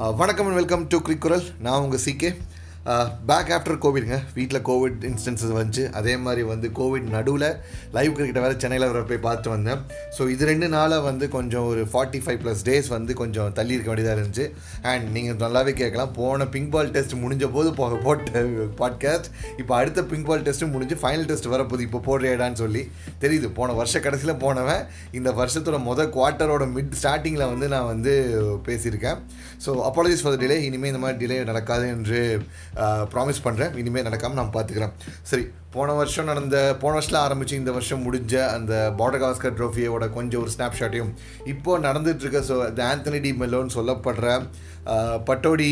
வணக்கம் and welcome to கிரிக் குரல் நான் உங்கள் சிகே பேக் ஆஃப்டர் கோவிடுங்க வீட்டில் கோவிட் இன்ஸ்டன்ஸஸ் வந்துச்சு. அதே மாதிரி வந்து கோவிட் நடுவில் லைவ் கிரிக்கெட்டை வேறு சென்னையில் வர போய் பார்த்து வந்தேன். ஸோ இது ரெண்டு நாளாக வந்து கொஞ்சம் ஒரு ஃபார்ட்டி ஃபைவ் ப்ளஸ் டேஸ் வந்து கொஞ்சம் தள்ளி இருக்க வேண்டியதாக இருந்துச்சு. அண்ட் நீங்கள் நல்லாவே கேட்கலாம். போன பிங்க் பால் டெஸ்ட் முடிஞ்ச போது போ போட்ட பாட்காஸ்ட் இப்போ அடுத்த பிங்க் பால் டெஸ்ட்டும் முடிஞ்சு ஃபைனல் டெஸ்ட் வரப்போகுது. இப்போ போடுறேடான்னு சொல்லி. தெரியுது. போன வருஷ கடைசியில் போனவன். இந்த வருஷத்தோட மொதல் குவார்ட்டரோட மிட் ஸ்டார்டிங்கில் வந்து நான் வந்து பேசியிருக்கேன். ஸோ அப்பாலஜிஸ் ஃபார் டிலே இனிமேல் இந்த மாதிரி டிலே நடக்காது என்று uh, ப்ராமிஸ் பண்ணுறேன் இனிமேல் நடக்காமல் நான் பார்த்துக்கிறேன் சரி. போன வருஷம் நடந்த போன வருஷத்தில் ஆரம்பித்து இந்த வருஷம் முடிஞ்ச அந்த பார்டர் காஸ்கர் ட்ரோஃபியோட கொஞ்சம் ஒரு ஸ்னாப்ஷாட்டையும் இப்போ நடந்துகிட்ருக்க ஸோ த ஆந்தனி டி மெல்லோன்னு சொல்லப்படுற பட்டோடி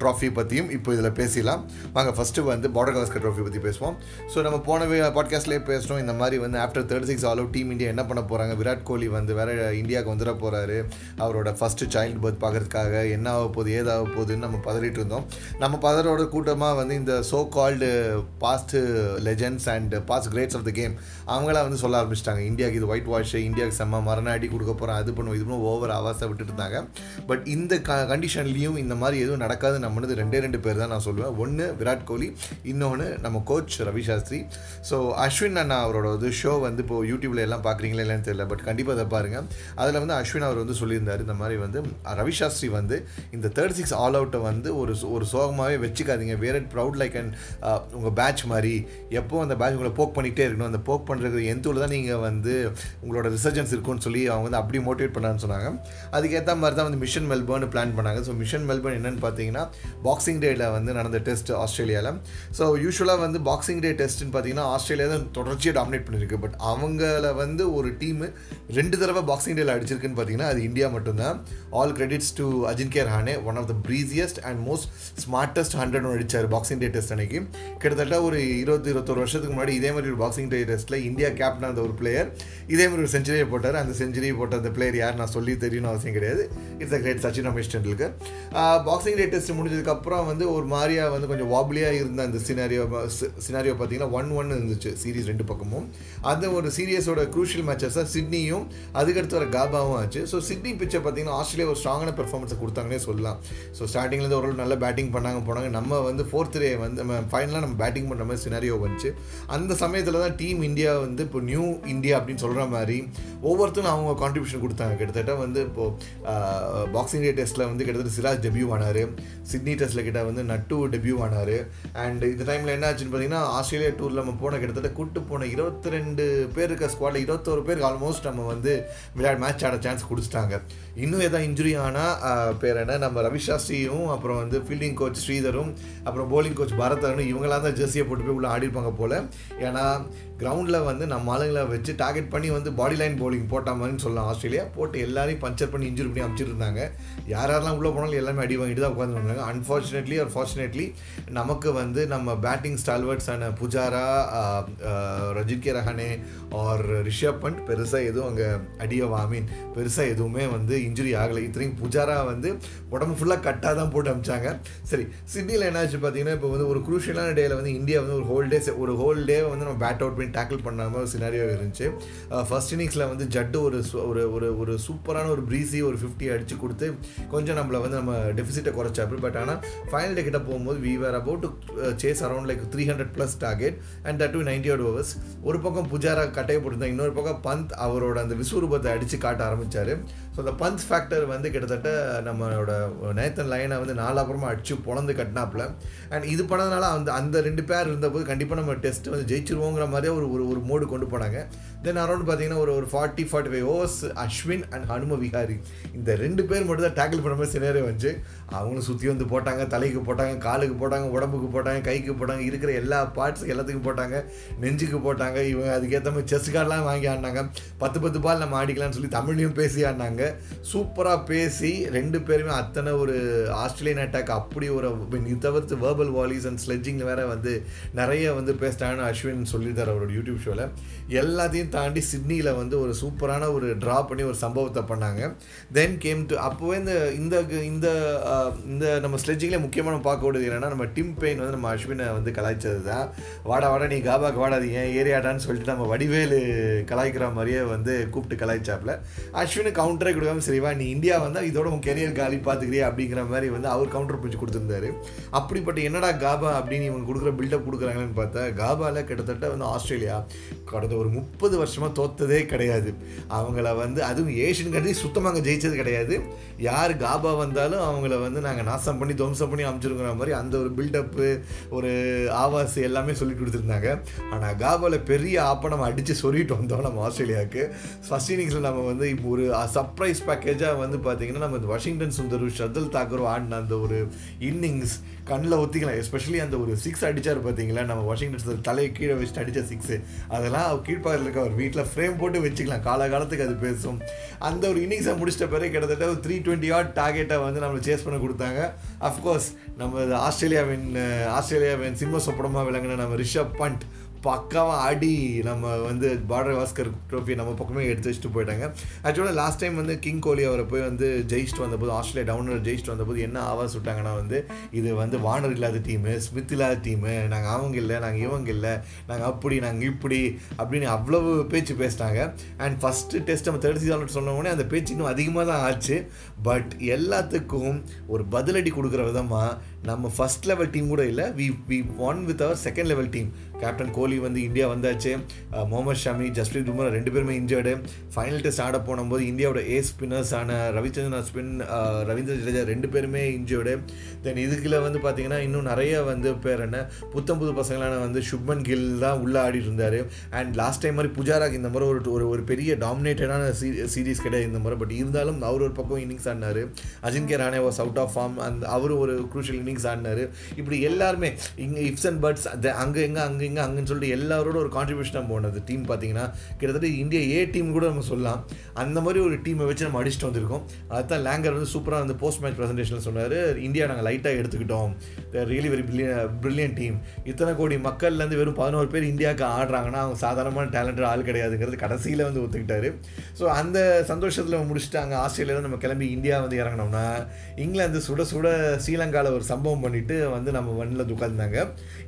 ட்ராஃபி பற்றியும் இப்போ இதில் பேசிடலாம். வாங்க ஃபஸ்ட்டு வந்து பார்டர் காஸ்கர் ட்ராஃபி பற்றி பேசுவோம். ஸோ நம்ம போன பாட்காஸ்ட்லேயே பேசுகிறோம் இந்த மாதிரி வந்து after thirty six all team India என்ன பண்ண போகிறாங்க விராட் கோலி வந்து வேறு இந்தியாவுக்கு வந்துட போகிறாரு அவரோட ஃபஸ்ட்டு சைல்டு பர்த் பார்க்கறதுக்காக என்ன ஆக போகுது ஏதாக போகுதுன்னு நம்ம பதறிட்டு இருந்தோம். நம்ம பதறோட கூட்டமாக வந்து இந்த so called past legends and past greats of the game அவங்களாம் வந்து சொல்ல ஆரம்பிச்சிட்டாங்க. இந்தியாவுக்கு இது ஒயிட் வாஷ் இந்தியாவுக்கு செம்ம மரண அடி கொடுக்க போகிறோம் அது பண்ணுவோம் இது பண்ணுவோம் ஓவர் ஆவாஸை விட்டுட்டு இருந்தாங்க. பட் இந்த க கண்டிஷன்லேயும் இந்த மாதிரி எதுவும் நடக்காது. நம்மனது ரெண்டே ரெண்டு பேர் தான் நான் சொல்லுவேன். ஒன்று விராட் கோலி இன்னொன்று நம்ம கோச் ரவி சாஸ்திரி. ஸோ அஸ்வின் அண்ணா அவரோட இது ஷோ வந்து இப்போது யூடியூப்ல எல்லாம் பார்க்குறீங்களா இல்லைன்னு தெரியல பட் கண்டிப்பாக அதை பாருங்கள் அதில் வந்து அஸ்வின் அவர் வந்து சொல்லியிருந்தார் இந்த மாதிரி வந்து ரவி சாஸ்திரி வந்து இந்த தேர்ட் சிக்ஸ் ஆல் அவுட்டை வந்து ஒரு ஒரு சோகமாகவே வச்சுக்காதீங்க. வேற ப்ரௌட் லைக் அண்ட் உங்கள் பேட்ச் மாதிரி. எப்போ அந்த பேட்ச் உங்களை போக் பண்ணிகிட்டே இருக்கணும். அந்த போக் பண்ணுறது எந்த ஊரில் தான் நீங்கள் வந்து உங்களோட ரிசர்ஜன்ஸ் இருக்கும்னு சொல்லி அவங்க வந்து அப்படி மோட்டிவேட் பண்ணான்னு சொன்னாங்க. அதுக்கேற்ற மாதிரி தான் வந்து மிஷன் மெல்பர்ன் பிளான் பண்ணாங்க. ஸோ மிஷன் மெல்பர்ன் என்னென்னு பார்த்தீங்கன்னா பாக்ஸிங் டேயில் வந்து நடந்த டெஸ்ட் ஆஸ்திரேலியாவில் ஸோ யூஸ்வலாக வந்து பாக்ஸிங் டே டெஸ்ட்னு பார்த்தீங்கன்னா ஆஸ்திரேலியா தான் தொடர்ச்சியாக டாமினேட் பண்ணியிருக்கு. பட் அவங்கள வந்து ஒரு டீமு ரெண்டு தடவை பாக்ஸிங் டேயில் அடிச்சிருக்குன்னு பார்த்தீங்கன்னா அது இந்தியா மட்டும்தான். All credits to Ajinkya Rahane one of the preciousest and most smartest hundred அடித்தார் பாக்ஸிங் டே டெஸ்ட் அன்னைக்கு. கிட்டத்தட்ட ஒரு இருபது இருபத்தொரு வருஷத்துக்கு முன்னாடி இதே மாதிரி ஒரு பாக்ஸிங் டே டெஸ்ட்டில் இந்தியா கேப்டன் அந்த ஒரு பிளேயர் இதே மாதிரி ஒரு செஞ்சுரியை போட்டார். அந்த செஞ்சுரி போட்ட அந்த பிளேயர் யார் நான் சொல்லி தெரியணும் அவசியம் கிடையாது. It's a great Sachin Ramesh Tendulkar Boxing Day test முடிஞ்சதுக்கப்புறம் வந்து ஒரு மாதிரியாக வந்து கொஞ்சம் வாபிலியாக இருந்த அந்த சினாரியோ சினாரியோ பார்த்தீங்கன்னா ஒன் ஒன் இருந்துச்சு சீரீஸ் ரெண்டு பக்கமும். அந்த ஒரு சீரியஸோட குரூஷியல் மேட்சஸாக சிட்னியும் அதுக்கடுத்து வர காபாவும் ஆச்சு. ஸோ சிட்னி பிச்சை பார்த்தீங்கன்னா ஆஸ்திரேலியா ஒரு ஸ்ட்ராங்கான பெர்ஃபார்மன்ஸை கொடுத்தாங்கன்னே சொல்லலாம். ஸோ ஸ்டார்டிங்லேருந்து ஒரு நல்ல பேட்டிங் பண்ணாங்க போனாங்க. நம்ம வந்து ஃபோர்த் டே வந்து நம்ம ஃபைனலாக நம்ம பேட்டிங் பண்ணுற மாதிரி சினாரியோ வந்துச்சு. அந்த சமயத்தில் தான் டீம் இந்தியா வந்து இப்போ நியூ இந்தியா அப்படின்னு சொல்கிற மாதிரி ஒவ்வொருத்தரும் அவங்க கான்ட்ரிபியூஷன் கொடுத்தாங்க. கிட்டத்தட்ட வந்து இப்போது பாக்ஸிங் டே டெஸ்ட்டில் வந்து கிட்டத்தட்ட சிராஜ் டெபியூ ஆனார். சிட்னி டெஸ்ட்டில் கிட்ட வந்து நட்டு டெபியூ ஆனார். அண்ட் இந்த டைமில் என்ன ஆச்சுன்னு பார்த்தீங்கன்னா ஆஸ்திரேலியா டூரில் நம்ம போன கிட்டத்தட்ட கூட்டு போன இருபத்தி ரெண்டு பேர் இருக்க ஸ்குவாடில் இருபத்தோரு பேருக்கு ஆல்மோஸ்ட் நம்ம வந்து விளையாட மேட்ச் ஆட சான்ஸ் கொடுத்துட்டாங்க. இன்னும் எதாவது இன்ஜுரி ஆனால் பேர் என்ன? நம்ம ரவிசாஸ்திரியும் அப்புறம் வந்து ஃபீல்டிங் கோச் ஸ்ரீதரும் அப்புறம் போலிங் கோச் பரதரனும் இவங்களாம் தான் ஜெர்சியை போட்டு போய் உள்ள ஆடிருப்பாங்க போல். ஏன்னா கிரவுண்டில் வந்து நம்ம ஆளுங்களை வச்சு டார்கெட் பண்ணி வந்து பாடி லைன் போலிங் போட்ட மாதிரின்னு சொல்லலாம். ஆஸ்திரேலியா போட்டு எல்லாரையும் பஞ்சர் பண்ணி இன்ஜுரி பண்ணி அமைச்சிருந்தாங்க. யார் யாரெல்லாம் உள்ளே போனாலும் எல்லாமே அடி வாங்கிட்டு தான் உட்காந்துருந்தாங்க அன்ஃபார்ச்சுனேட்லி ஆர் ஃபார்ச்சுனேட்லி நமக்கு வந்து நம்ம பேட்டிங் ஸ்டால்வர்ட்ஸான புஜாரா ரஜித் கே ரஹானே ஆர் ரிஷப் பண்ட் பெருசாக எதுவும் அங்கே அடியோ ஐ மீன் பெருசாக எதுவுமே வந்து இன்ஜுரி ஆகலை. இத்தனையும் புஜாரா வந்து உடம்பு ஃபுல்லாக கட்டாக தான் போட்டு அமிச்சாங்க. சரி சிட்னியில் என்னாச்சு பார்த்தீங்கன்னா இப்போ வந்து ஒரு குரூஷியலான டேயில் வந்து இந்தியா வந்து ஒரு ஹோல் டே ஒரு ஹோல் டே வந்து நம்ம பேட் அவுட் பண்ணி டேக்கிள் பண்ணாமல் சினாரியோ இருந்துச்சு. ஃபர்ஸ்ட் இன்னிங்ஸில் வந்து ஜட்டு ஒரு ஒரு ஒரு ஒரு சூப்பரான ஒரு ப்ரீஸி ஒரு ஃபிஃப்டி அடித்து கொடுத்து கொஞ்சம் நம்மளை வந்து நம்ம டெஃபிசிட்டை குறைச்சாப்பு பட் ஆனால் ஃபைனல் டே கிட்ட போகும்போது we were about to chase around like three hundred plus target and that too ninety eight overs ஒரு பக்கம் புஜாரா கட்டையை போட்டிருந்தாங்க இன்னொரு பக்கம் பந்த் அவரோட அந்த விஸ்வரூபத்தை அடித்து காட்ட ஆரம்பித்தார் ஸோ அந்த பந்த் ஃபேக்டர் வந்து கிட்டத்தட்ட நம்மளோட நேத்தன் லைனை வந்து நாலாப்புறமா அடிச்சு பொழந்து கட்டினாப்புல. அண்ட் இது பண்ணதுனால அந்த அந்த ரெண்டு பேர் இருந்தபோது கண்டிப்பாக நம்ம டெஸ்ட் வந்து ஜெயிச்சிருவோங்கிற மாதிரியே ஒரு ஒரு ஒரு மோடு கொண்டு போனாங்க. தென் அரௌண்ட் பார்த்தீங்கன்னா ஒரு ஒரு forty forty five overs Ashwin and Hanuma Vihari இந்த ரெண்டு பேர் மட்டும் தான் டேக்கிள் பண்ண மாதிரி சினேரே வந்துச்சு. அவங்களும் சுற்றி வந்து போட்டாங்க தலைக்கு போட்டாங்க காலுக்கு போட்டாங்க உடம்புக்கு போட்டாங்க கைக்கு போட்டாங்க இருக்கிற எல்லா பார்ட்ஸுக்கு எல்லாத்துக்கும் போட்டாங்க நெஞ்சுக்கு போட்டாங்க இவங்க அதுக்கேற்ற மாதிரி செஸ் கார்டெலாம் வாங்கி ஆடினாங்க. பத்து பத்து பால் நம்ம ஆடிக்கலாம்னு சொல்லி தமிழ்லையும் பேசி ஆடினாங்க. சூப்பராக பேசி ரெண்டு பேருமே அத்தனை ஒரு ஆஸ்திரேலியன் அட்டாக் அப்படி ஒரு இது தவிர்த்து வேர்பல் வாலிஸ் அண்ட் ஸ்லெட்ஜிங் வேறு வந்து நிறைய வந்து பேசிட்டாங்கன்னு அஸ்வின் சொல்லியிருந்தார் அவரோட யூடியூப் ஷோவில் எல்லாத்தையும் தாண்டி சிட்னியில் வந்து ஒரு சூப்பரான ஒரு ட்ரா பண்ணி ஒரு சம்பவத்தை பண்ணாங்க. தென் கேம் டு அப்போவே இந்த இந்த இந்த இந்த நம்ம ஸ்லெட்ஜிங்கில் முக்கியமான பார்க்கக்கூடியது என்னென்னா நம்ம டிம் பெயின் வந்து நம்ம அஸ்வினை வந்து கலாய்ச்சது தான் வாடா வாடா நீ காபாக்கு வாடாதீங்க ஏரியாடான்னு சொல்லிட்டு நம்ம வடிவேலு கலாய்க்கிற மாதிரியே வந்து கூப்பிட்டு கலாய்ச்சாப்ல அஸ்வினு கவுண்டரே கொடுக்காம சரிவா நீ இந்தியா வந்தால் இதோட உன் கெரியர் காலி பார்த்துக்கிறியா அப்படிங்கிற மாதிரி வந்து அவர் கவுண்டர் பிடிச்சி கொடுத்துருந்தாரு. அப்படிப்பட்ட என்னடா காபா அப்படின்னு இவங்க கொடுக்குற பில்டப் கொடுக்குறாங்கன்னு பார்த்தா காபாவில் கிட்டத்தட்ட வந்து ஆஸ்திரேலியா கடந்த ஒரு முப்பது வருஷமாக தோத்ததே கிடையாது. அவங்கள வந்து அதுவும் ஏஷியன் கண்ட்ரி சுத்தமாக அங்கே ஜெயிச்சது கிடையாது. யார் காபா வந்தாலும் அவங்கள வந்து நாங்கள் நாசம் பண்ணி துவம்சம் பண்ணி அமைச்சிருக்கிற மாதிரி அந்த ஒரு பில்டப்பு ஒரு ஆவாஸ் எல்லாமே சொல்லி கொடுத்துருந்தாங்க. ஆனால் காபாவில் பெரிய ஆப்பை நம்ம அடித்து சொல்லிட்டு வந்தோம் நம்ம ஆஸ்திரேலியாவுக்கு. ஃபர்ஸ்ட் இன்னிங்ஸில் நம்ம வந்து இப்போ ஒரு சர்ப்ரைஸ் பேக்கேஜாக வந்து பார்த்தீங்கன்னா நம்ம இந்த வாஷிங்டன் சுந்தர் ஷர்தல் தாக்கர் ஆடின அந்த ஒரு இன்னிங்ஸ் கண்ணில் ஒத்திக்கலாம் எஸ்பெஷலி அந்த ஒரு சிக்ஸ் அடித்தார் பார்த்தீங்களா நம்ம வாஷிங்டன் தலையை கீழே வச்சுட்டு அடித்த சிக்ஸு அதெல்லாம் அவர் கீழ்ப்பாரில் இருக்க அவர் வீட்டில் ஃப்ரேம் போட்டு வச்சுக்கலாம். காலகாலத்துக்கு அது பேசும். அந்த ஒரு இன்னிங்ஸை முடிச்சிட்ட பிறகு கிட்டத்தட்ட ஒரு த்ரீ டுவெண்ட்டி ஆட் டார்கெட்டை வந்து நம்மளை சேஸ் பண்ண கொடுத்தாங்க. அஃப்கோர்ஸ் நம்ம ஆஸ்திரேலியாவின் ஆஸ்திரேலியாவின் சிம்ம சொப்படமாக விளங்கின நம்ம ரிஷப் பண்ட் பக்காவாக ஆடி நம்ம வந்து பார்டர் வாஸ்கர் ட்ரோஃபி நம்ம பக்கமே எடுத்து வச்சுட்டு போயிட்டாங்க. ஆக்சுவலாக லாஸ்ட் டைம் வந்து கிங் கோலி அவரை போய் வந்து ஜெயிச்சுட்டு வந்தபோது ஆஸ்திரேலியா டவுனர் ஜெயிச்சுட்டு வந்தபோது என்ன ஆவாஸ் விட்டாங்கன்னா வந்து இது வந்து வானர் இல்லாத டீமு ஸ்மித் இல்லாத டீமு நாங்கள் அவங்க இல்லை நாங்கள் இவங்க இல்லை நாங்கள் அப்படி நாங்கள் இப்படி அப்படின்னு அவ்வளவு பேச்சு பேசிட்டாங்க அண்ட் ஃபஸ்ட்டு டெஸ்ட் நம்ம தேர்ட் சீசன் சொன்ன உடனே அந்த பேச்சு இன்னும் அதிகமாக தான் ஆச்சு. பட் எல்லாத்துக்கும் ஒரு பதிலடி கொடுக்குற விதமாக நம்ம ஃபர்ஸ்ட் லெவல் டீம் கூட இல்லை we we one with our second level team captain Kohli வந்து இந்தியா வந்தாச்சு. முகமது ஷமி ஜஸ்பிரீத் பும்ரா ரெண்டு பேருமே இன்ஜர்டு ஃபைனல் டெஸ்ட் ஆட போனபோது இந்தியாவோட ஏ ஸ்பின்னர்ஸ் ஆன ரவிச்சந்திரன் ஸ்பின் ரவீந்திர ஜடேஜா ரெண்டு பேருமே இன்ஜர்டு தென் இதுக்குள்ள வந்து பார்த்தீங்கன்னா இன்னும் நிறைய வந்து பேர் என்ன புத்தம் புது பசங்களான வந்து சுப்மன் கில் தான் உள்ள ஆடி இருந்தார். அண்ட் லாஸ்ட் டைம் மாதிரி புஜாராக்கு இந்த மாதிரி ஒரு ஒரு பெரிய டாமினேட்டடான சீரீஸ் கிடையாது இந்த மாதிரி. பட் இருந்தாலும் அவர் ஒரு பக்கம் இன்னிங்ஸ் ஆடினார். Ajinkya Rahane was out of form அந்த அவரும் ஒரு குரூஷியல் இன்னிங்ஸ் ஆடினார். இப்படி எல்லாருமே இங்கே இப்ஸ் அண்ட் பட்ஸ் அங்கே எங்கே அங்கே இங்கே அங்கேன்னு சொல்லிட்டு எல்லாரோட ஒரு கான்ட்ரிபியூஷனாக போனது. டீம் பார்த்தீங்கன்னா கிட்டத்தட்ட இந்தியா ஏ டீம் கூட நம்ம சொல்லலாம். அந்த மாதிரி ஒரு டீமை வச்சு நம்ம அடிச்சுட்டு வந்திருக்கோம். அதுதான் லேங்கர் வந்து சூப்பராக வந்து போஸ்ட் மேட்ச் ப்ரெசன்டேஷனில் சொன்னார். இந்தியா நாங்கள் லைட்டாக எடுத்துக்கிட்டோம். ரியலி வெரி பிரில்லியன் டீம் இத்தனை கோடி மக்கள்லேருந்து வெறும் பதினோரு பேர் இந்தியாவுக்கு ஆடுறாங்கன்னா அவங்க சாதாரணமான டேலண்டட் ஆள் கிடையாதுங்கிறது கடைசியில் வந்து ஒத்துக்கிட்டாரு. ஸோ அந்த சந்தோஷத்தில் முடிச்சுட்டாங்க ஆஸ்திரேலியாவில் நம்ம கிளம்பி இந்தியா வந்து இறங்கினோம்னா இங்கிலாந்து சுட சுட ஸ்ரீலங்காவில் ஒரு சம்பவம் பண்ணிட்டு வந்து நம்ம மண்ணில் உட்காந்துருந்தாங்க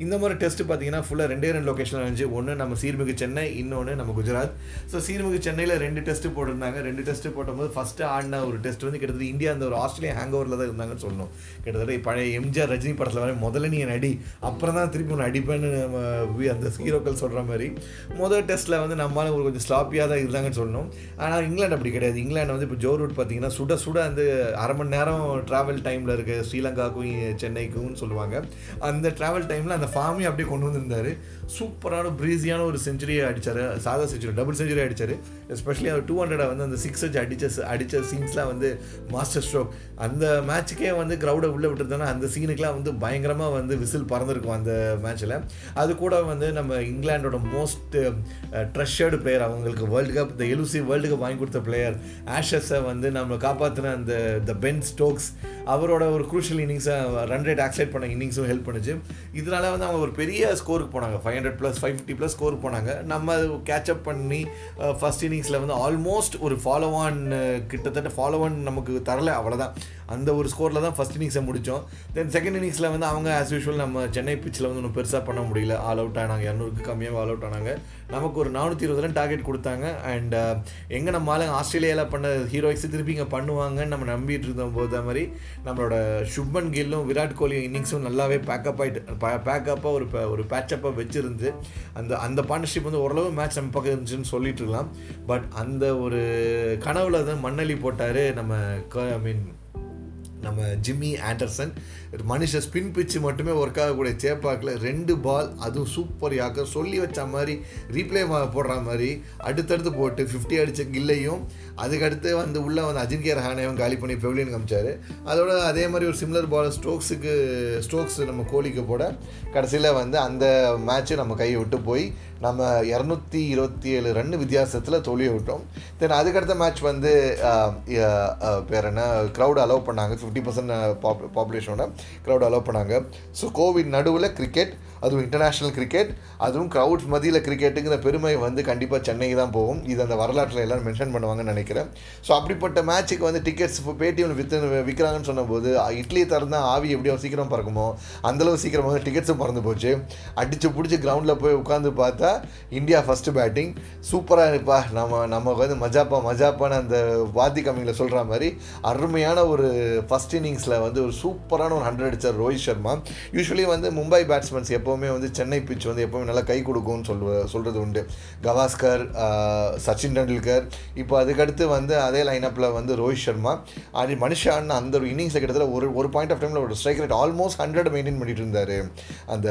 இந்த மாதிரி டெஸ்ட் பார்த்தீங்கன்னா ஃபுல்லாக ரெண்டே ரெண்டு லொக்கேஷனில் இருந்துச்சு ஒன்று நம்ம சீர்மிகு சென்னை இன்னொன்று நம்ம குஜராத். ஸோ சீர்மிகு சென்னையில் ரெண்டு டெஸ்ட்டு போட்டிருந்தாங்க. ரெண்டு டெஸ்ட்டு போட்டபோது ஃபஸ்ட்டு ஆடின ஒரு டெஸ்ட் வந்து கிட்டத்தட்ட இந்தியா அந்த ஒரு ஆஸ்திரேலியா ஹேங் ஓவரில் தான் இருந்தாங்கன்னு சொல்லணும். கிட்டத்தட்ட பழைய எம்ஜிஆர் ரஜினி படத்தில் வர முதல்ல நீ நடி அடி அப்புறம் தான் திருப்பி ஒன்று அடிப்பேன்னு நம்ம அந்த ஹீரோக்கள் சொல்கிற மாதிரி. முதல் டெஸ்ட்டில் வந்து நம்மளால ஒரு கொஞ்சம் ஸ்லாப்பியாக தான் இருந்தாங்கன்னு சொல்லணும். ஆனால் இங்கிலாந்து அப்படி கிடையாது. இங்கிலாந்து வந்து இப்போ ஜோ ரூட் பார்த்தீங்கன்னா சுட சுட அந்த அரை மணி நேரம் ட்ராவல் டைமில் இருக்க ஸ்ரீலங்காவுக்கும் சென்னைக்கும்னு சென்னைக்கும் சொல்லுவாங்க. அந்த ட்ராவல் டைமில் அந்த ஃபார்மையும் அப்படியே கொண்டு வந்திருந்தாரு. சூப்பரான ப்ரீஸியான ஒரு செஞ்சுரியை அடித்தார் சாதா செஞ்சுரி டபுள் செஞ்சுரி அடித்தார் எஸ்பெஷலி அவர் டூ ஹண்ட்ரடை வந்து அந்த சிக்ஸ் வச்சு அடிச்ச அடித்த சீன்ஸ்லாம் வந்து மாஸ்டர் ஸ்ட்ரோக் அந்த மேட்ச்சுக்கே வந்து க்ரௌடை உள்ளே விட்டுருந்தோன்னா அந்த சீனுக்கெலாம் வந்து பயங்கரமாக வந்து விசில் பறந்துருக்கும் அந்த மேட்ச்சில் அது கூட வந்து நம்ம இங்கிலாண்டோட மோஸ்ட் ட்ரெஷர்டு பிளேயர் அவங்களுக்கு வேர்ல்டு கப் இந்த எலுசி வேர்ல்டு கப் வாங்கி கொடுத்த பிளேயர் ஆஷஸை வந்து நம்ம காப்பாற்றின அந்த த பென் ஸ்டோக்ஸ் அவரோட ஒரு குரூஷியல் இன்னிங்ஸை ரன் ரேட் ஆக்சைட் பண்ண இன்னிங்ஸும் ஹெல்ப் பண்ணுச்சு. இதனால வந்து அவங்க ஒரு பெரிய ஸ்கோருக்கு போனாங்க. Five hundred plus five fifty plus score போனாங்க. நம்ம கேட்சப் பண்ணி ஃபஸ்ட் இன்னிங்ஸில் வந்து ஆல்மோஸ்ட் ஒரு ஃபாலோ ஆன் கிட்டத்தட்ட ஃபாலோ ஆன் நமக்கு தரல. அவ்வளோதான் அந்த ஒரு ஸ்கோரில் தான் ஃபஸ்ட் இன்னிங்ஸை முடித்தோம் தென் செகண்ட் இன்னிங்ஸில் வந்து அவங்க ஆஸ் யூஷுவல் நம்ம சென்னை பிச்சில் வந்து ஒன்றும் பெருசாக பண்ண முடியல. ஆல் அவுட் ஆனாங்க. இரநூறுக்கு கம்மியாக ஆல் அவுட் ஆனாங்க. நமக்கு ஒரு நானூற்றி இருபது ரன் டார்கெட் கொடுத்தாங்க. அண்ட் எங்கே நம்ம ஆளுங்க ஆஸ்திரேலியாவில் பண்ண ஹீரோயிக்ஸ் திருப்பி இங்கே பண்ணுவாங்கன்னு நம்ம நம்பிட்டு இருந்தோம் போத மாதிரி நம்மளோட சுப்மன் கில்லும் விராட் கோலி இன்னிங்ஸும் நல்லாவே பேக்கப் ஆகிட்டு பேக்கப்பாக ஒரு ஒரு பேச்சப்பாக வச்சுருந்து அந்த அந்த பார்ட்னர்ஷிப் வந்து ஓரளவு மேட்ச் நம்ம பக்கம் இருந்துச்சுன்னு சொல்லிட்டு இருக்கலாம் பட் அந்த ஒரு கனவுல தான் மண்ணலி போட்டார் நம்ம ஐ மீன் நம்ம ஜிம்மி ஆண்டர்சன். மனுஷன் ஸ்பின் பிச்சு மட்டுமே ஒர்க் ஆகக்கூடிய சேப்பாக்கில் ரெண்டு பால் அதுவும் சூப்பர் யாக்கர் சொல்லி வச்ச மாதிரி ரீப்ளே போடுற மாதிரி அடுத்தடுத்து போட்டு ஃபிஃப்டி அடித்த கில்லையும் அதுக்கடுத்து வந்து உள்ளே வந்து அஜின்கே ரஹானேவும் காலி பண்ணி பெவிலியன் காமிச்சார். அதோட அதே மாதிரி ஒரு சிம்லர் பால் ஸ்ட்ரோக்ஸுக்கு ஸ்ட்ரோக்ஸ் நம்ம கோலிக்கு போட கடைசியில் வந்து அந்த மேட்ச்சு நம்ம கையை விட்டு போய் நம்ம இரநூத்தி இருபத்தி ஏழு ரன் வித்தியாசத்தில் தோல்வியை விட்டோம். தென் அதுக்கடுத்த மேட்ச் வந்து பேர் என்ன? க்ரௌட் அலோவ் பண்ணாங்க ஃபிஃப்டி பர்சன்ட் பாப்புலேஷனோட க்ரௌட் அலோவ் பண்ணாங்க. ஸோ கோவிட் நடுவில் கிரிக்கெட் அதுவும் இன்டர்நேஷ்னல் கிரிக்கெட் அதுவும் க்ரௌட்ஸ் மதியில் கிரிக்கெட்டுங்கிற பெருமை வந்து கண்டிப்பாக சென்னைக்கு தான் போகும். இது அந்த வரலாற்றில் எல்லோரும் மென்ஷன் பண்ணுவாங்கன்னு நினைக்கிறேன். ஸோ அப்படிப்பட்ட மேட்ச்சுக்கு வந்து டிக்கெட்ஸ் இப்போ பேடிஎம் வித்து விற்கிறாங்கன்னு சொன்னபோது இட்லி திறந்தா ஆவி எப்படியோ சீக்கிரம் பறக்குமோ அந்தளவு சீக்கிரமாக டிக்கெட்ஸும் பறந்து போச்சு. அடித்து பிடிச்சி கிரவுண்டில் போய் உட்காந்து பார்த்தா இந்தியா ஃபஸ்ட்டு பேட்டிங் சூப்பராக இருப்பா. நம்ம நமக்கு வந்து மஜாப்பா மஜாப்பான்னு அந்த வாதி கம்மிங்கில் சொல்கிற மாதிரி அருமையான ஒரு ஃபஸ்ட் இன்னிங்ஸில் வந்து ஒரு சூப்பரான ஒரு ஹண்ட்ரட் அடிச்சார் ரோஹித் சர்மா. யூஸ்வலி வந்து மும்பை பேட்ஸ்மேன்ஸ் எப்போவுமே வந்து சென்னை பிச் வந்து எப்போவுமே நல்லா கை கொடுக்கும்னு சொல்வ சொல்கிறது உண்டு. கவாஸ்கர் சச்சின் டெண்டுல்கர். இப்போ அதுக்கடுத்து வந்து அதே லைனப்பில் வந்து ரோஹித் சர்மா. அது மனுஷான் அந்த ஒரு இன்னிங்ஸை கிட்டத்தட்ட ஒரு ஒரு பாயிண்ட் ஆஃப் டைமில் ஒரு strike rate almost hundred maintain பண்ணிட்டு இருந்தார். அந்த